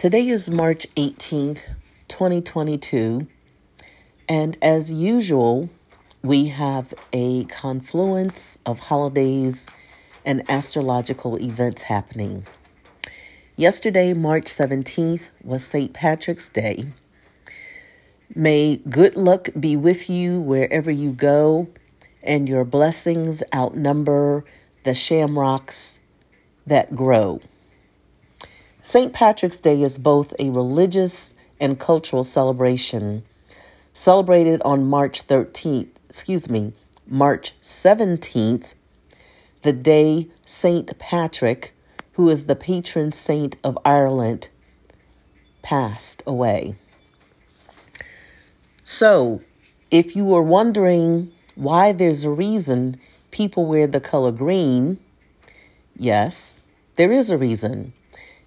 Today is March 18th, 2022, and as usual, we have a confluence of holidays and astrological events happening. Yesterday, March 17th, was St. Patrick's Day. May good luck be with you wherever you go, and your blessings outnumber the shamrocks that grow. St. Patrick's Day is both a religious and cultural celebration. Celebrated on March 13th, excuse me, March 17th, the day St. Patrick, who is the patron saint of Ireland, passed away. So, if you were wondering why there's a reason people wear the color green, yes, there is a reason.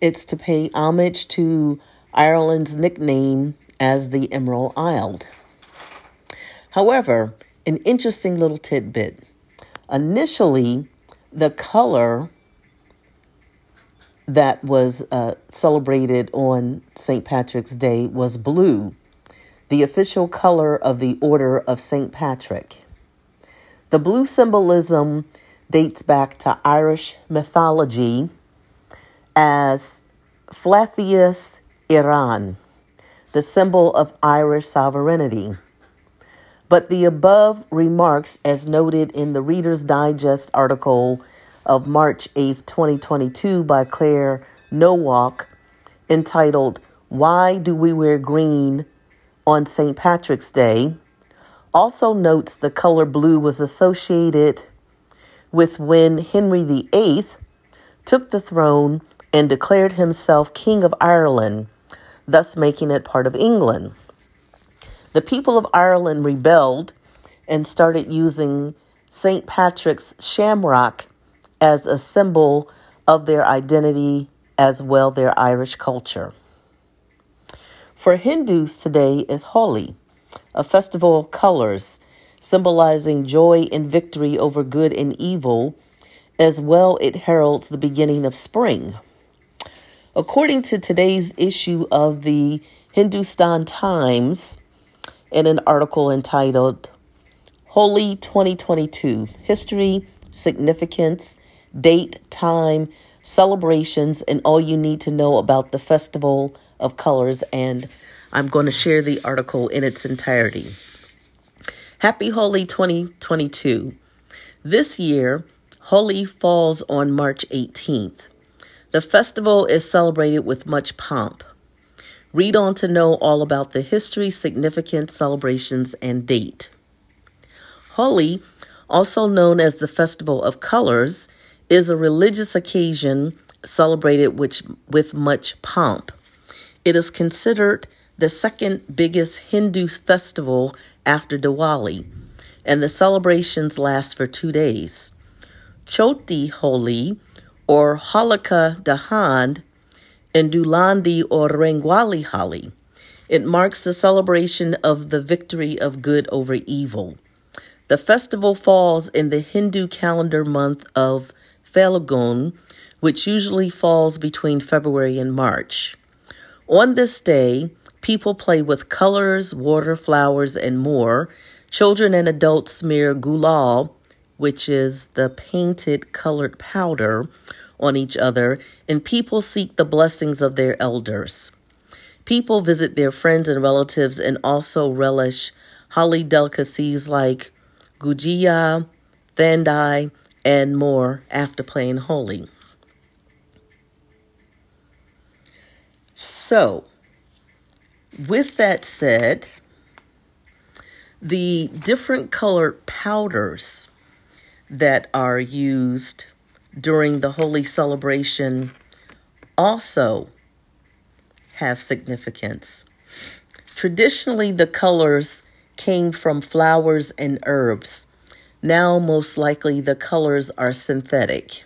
It's to pay homage to Ireland's nickname as the Emerald Isle. However, an interesting little tidbit. Initially, the color that was uh, celebrated on St. Patrick's Day was blue, the official color of the Order of St. Patrick. The blue symbolism dates back to Irish mythology as Flaitheas Éireann, the symbol of Irish sovereignty. But the above remarks, as noted in the Reader's Digest article of March 8, 2022, by Claire Nowak, entitled, Why Do We Wear Green on St. Patrick's Day? also notes the color blue was associated with when Henry VIII took the throne and declared himself King of Ireland, thus making it part of England. The people of Ireland rebelled and started using St. Patrick's shamrock as a symbol of their identity as well their Irish culture. For Hindus, today is Holi a festival of colors symbolizing joy and victory over good and evil. As well, it heralds the beginning of spring. According to today's issue of the Hindustan Times, in an article entitled Holi 2022 History, Significance, Date, Time, Celebrations, and All You Need to Know About the Festival of Colors and I'm going to share the article in its entirety. Happy Holi 2022. This year, Holi falls on March 18th. The festival is celebrated with much pomp. Read on to know all about the history, significance, celebrations, and date. Holi, also known as the Festival of Colors, is a religious occasion celebrated with, with much pomp. It is considered the second biggest Hindu festival after Diwali, and the celebrations last for two days. Choti Holi, or Holika Dahan, and Dhulandi or Rangwali Holi. It marks the celebration of the victory of good over evil. The festival falls in the Hindu calendar month of Phalgun, which usually falls between February and March. On this day, People play with colors, water, flowers, and more. Children and adults smear gulal, which is the painted colored powder, on each other, and people seek the blessings of their elders. People visit their friends and relatives and also relish Holi delicacies like gujia, thandai, and more after playing Holi. So, with that said, the different colored powders that are used during the Holi celebration also have significance. Traditionally, the colors came from flowers and herbs. Now, most likely, the colors are synthetic.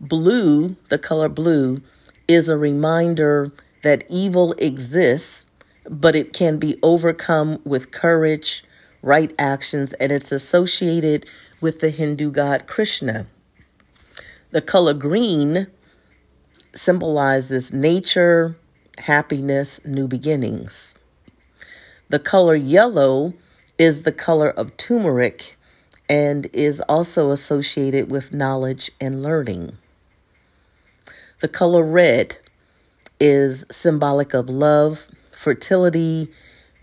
Blue, the color blue, is a reminder that evil exists, but it can be overcome with courage, right actions, and it's associated with the Hindu god Krishna. The color green symbolizes nature, happiness, new beginnings. The color yellow is the color of turmeric and is also associated with knowledge and learning. The color red is symbolic of love, fertility,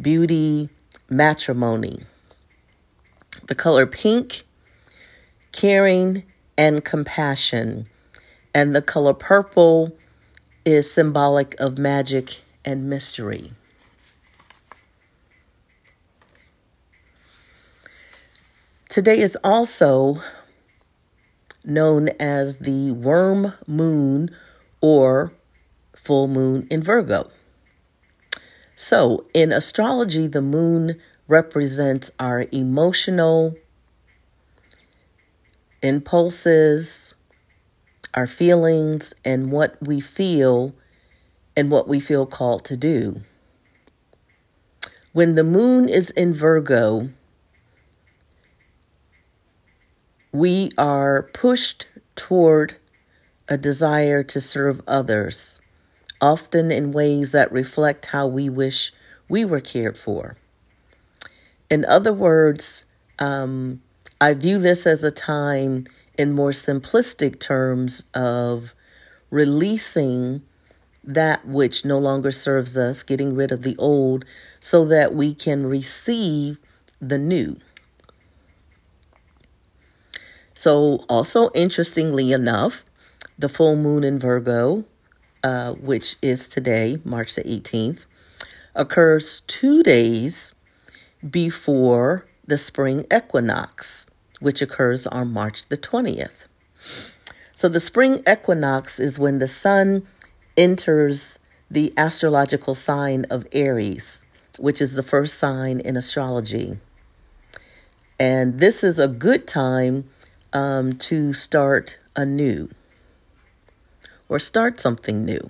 beauty, matrimony. The color pink, caring and compassion. And the color purple is symbolic of magic and mystery. Today is also known as the worm moon or full moon in Virgo. So, in astrology, the moon represents our emotional impulses, our feelings, and what we feel and what we feel called to do. When the moon is in Virgo, we are pushed toward a desire to serve others, often in ways that reflect how we wish we were cared for. In other words, um, I view this as a time in more simplistic terms of releasing that which no longer serves us, getting rid of the old, so that we can receive the new. So, also interestingly enough, the full moon in Virgo, uh, which is today, March the 18th, occurs two days before the spring equinox, which occurs on March the 20th. So, the spring equinox is when the sun enters the astrological sign of Aries, which is the first sign in astrology. And this is a good time um, to start anew or start something new.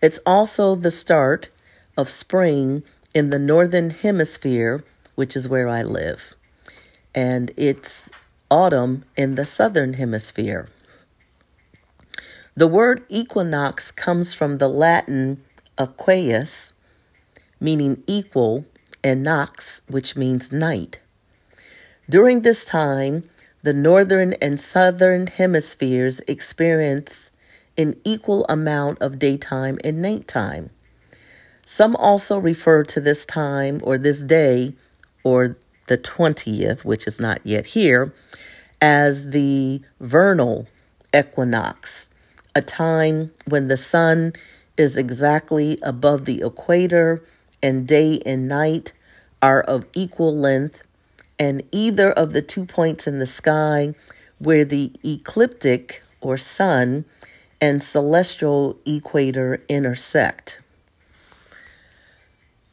It's also the start of spring in the northern hemisphere, which is where I live, and it's autumn in the southern hemisphere. The word equinox comes from the Latin equus, meaning equal, and nox, which means night. During this time, the northern and southern hemispheres experience an equal amount of daytime and nighttime. Some also refer to this time or this day or the 20th, which is not yet here, as the vernal equinox, a time when the sun is exactly above the equator and day and night are of equal length and either of the two points in the sky where the ecliptic or sun and celestial equator intersect.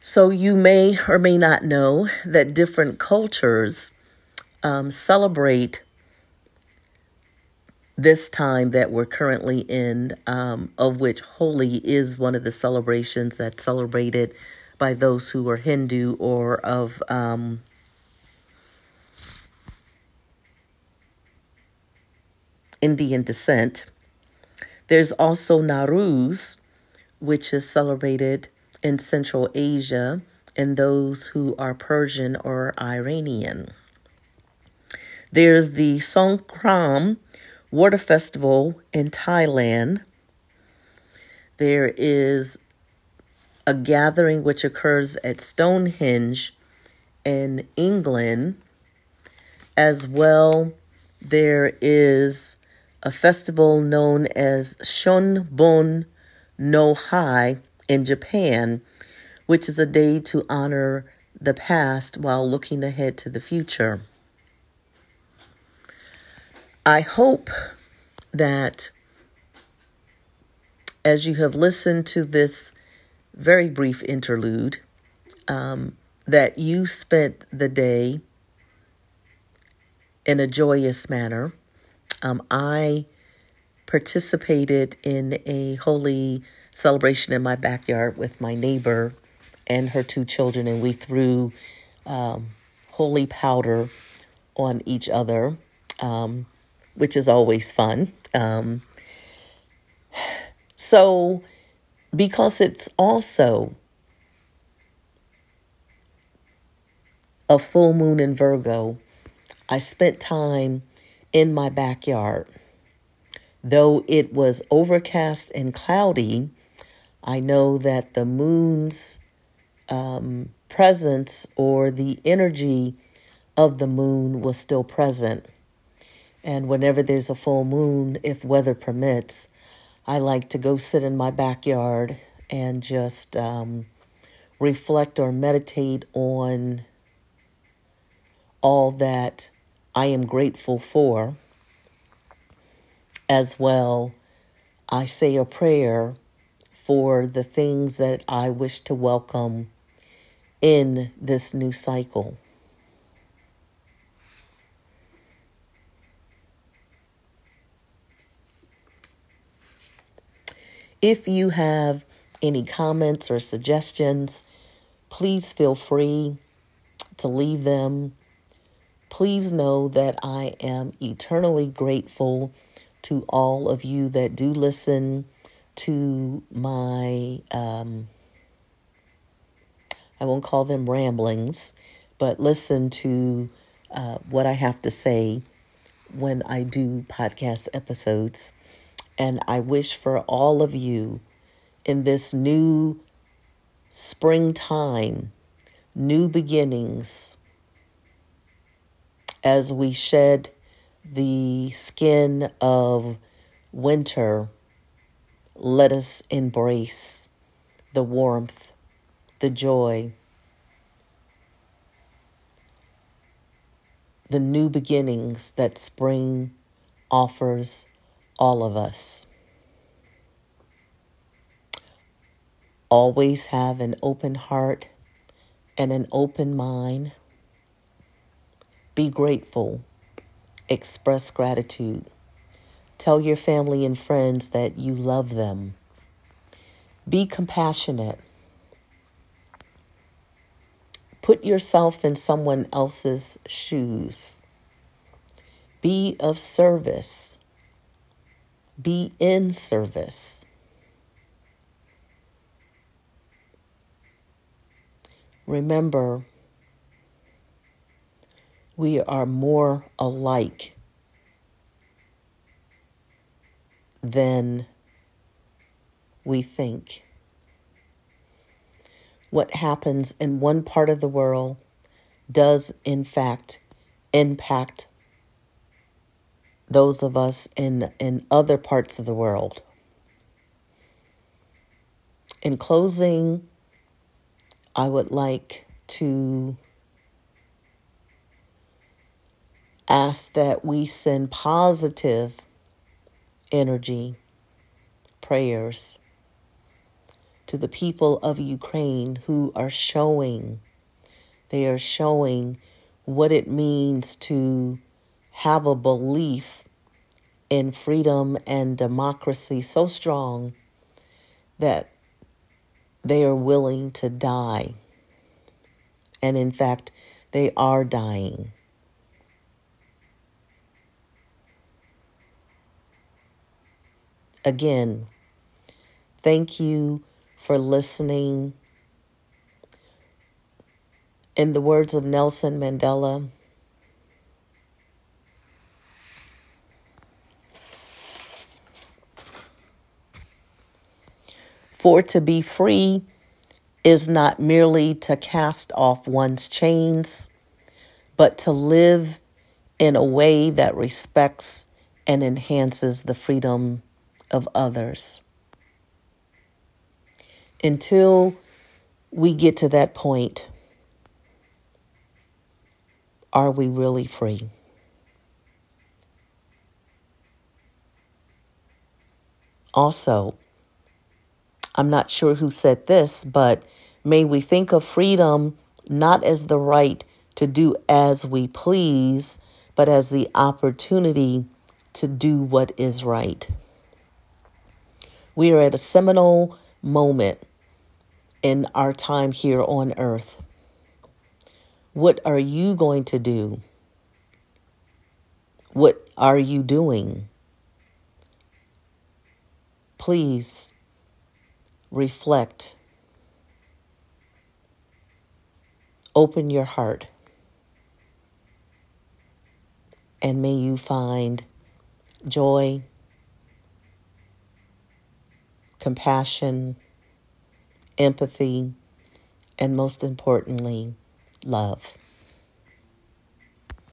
So, you may or may not know that different cultures um, celebrate this time that we're currently in, um, of which Holi is one of the celebrations that's celebrated by those who are Hindu or of um, Indian descent. There's also Nowruz, which is celebrated in Central Asia and those who are Persian or Iranian. There's the Songkran Water Festival in Thailand. There is a gathering which occurs at Stonehenge in England. As well, there is a festival known as Shunbun no Hi in Japan, which is a day to honor the past while looking ahead to the future. I hope that as you have listened to this very brief interlude, um, that you spent the day in a joyous manner um, I participated in a Holi celebration in my backyard with my neighbor and her two children, and we threw um, Holi powder on each other, um, which is always fun. Um, So, because it's also a full moon in Virgo, I spent time in my backyard. Though it was overcast and cloudy, I know that the moon's um, presence or the energy of the moon was still present. And whenever there's a full moon, if weather permits, I like to go sit in my backyard and just um, reflect or meditate on all that I am grateful for. As well, I say a prayer for the things that I wish to welcome in this new cycle. If you have any comments or suggestions, please feel free to leave them. Please know that I am eternally grateful to all of you that do listen to my, um, I won't call them ramblings, but listen to uh, what I have to say when I do podcast episodes. And I wish for all of you in this new springtime, new beginnings, as we shed the skin of winter, let us embrace the warmth, the joy, the new beginnings that spring offers all of us. Always have an open heart and an open mind. Be grateful. Express gratitude. Tell your family and friends that you love them. Be compassionate. Put yourself in someone else's shoes. Be of service. Be in service. Remember, we are more alike than we think. What happens in one part of the world does, in fact, impact those of us in, in other parts of the world. In closing, I would like to ask that we send positive energy, prayers to the people of Ukraine who are showing, they are showing what it means to have a belief in freedom and democracy so strong that they are willing to die. And in fact, they are dying. Again, thank you for listening. In the words of Nelson Mandela, For to be free is not merely to cast off one's chains, but to live in a way that respects and enhances the freedom of others. Until we get to that point, are we really free? Also, I'm not sure who said this, but may we think of freedom not as the right to do as we please, but as the opportunity to do what is right. We are at a seminal moment in our time here on earth. What are you going to do? What are you doing? please reflect, open your heart, and may you find joy, compassion, empathy, and most importantly, love.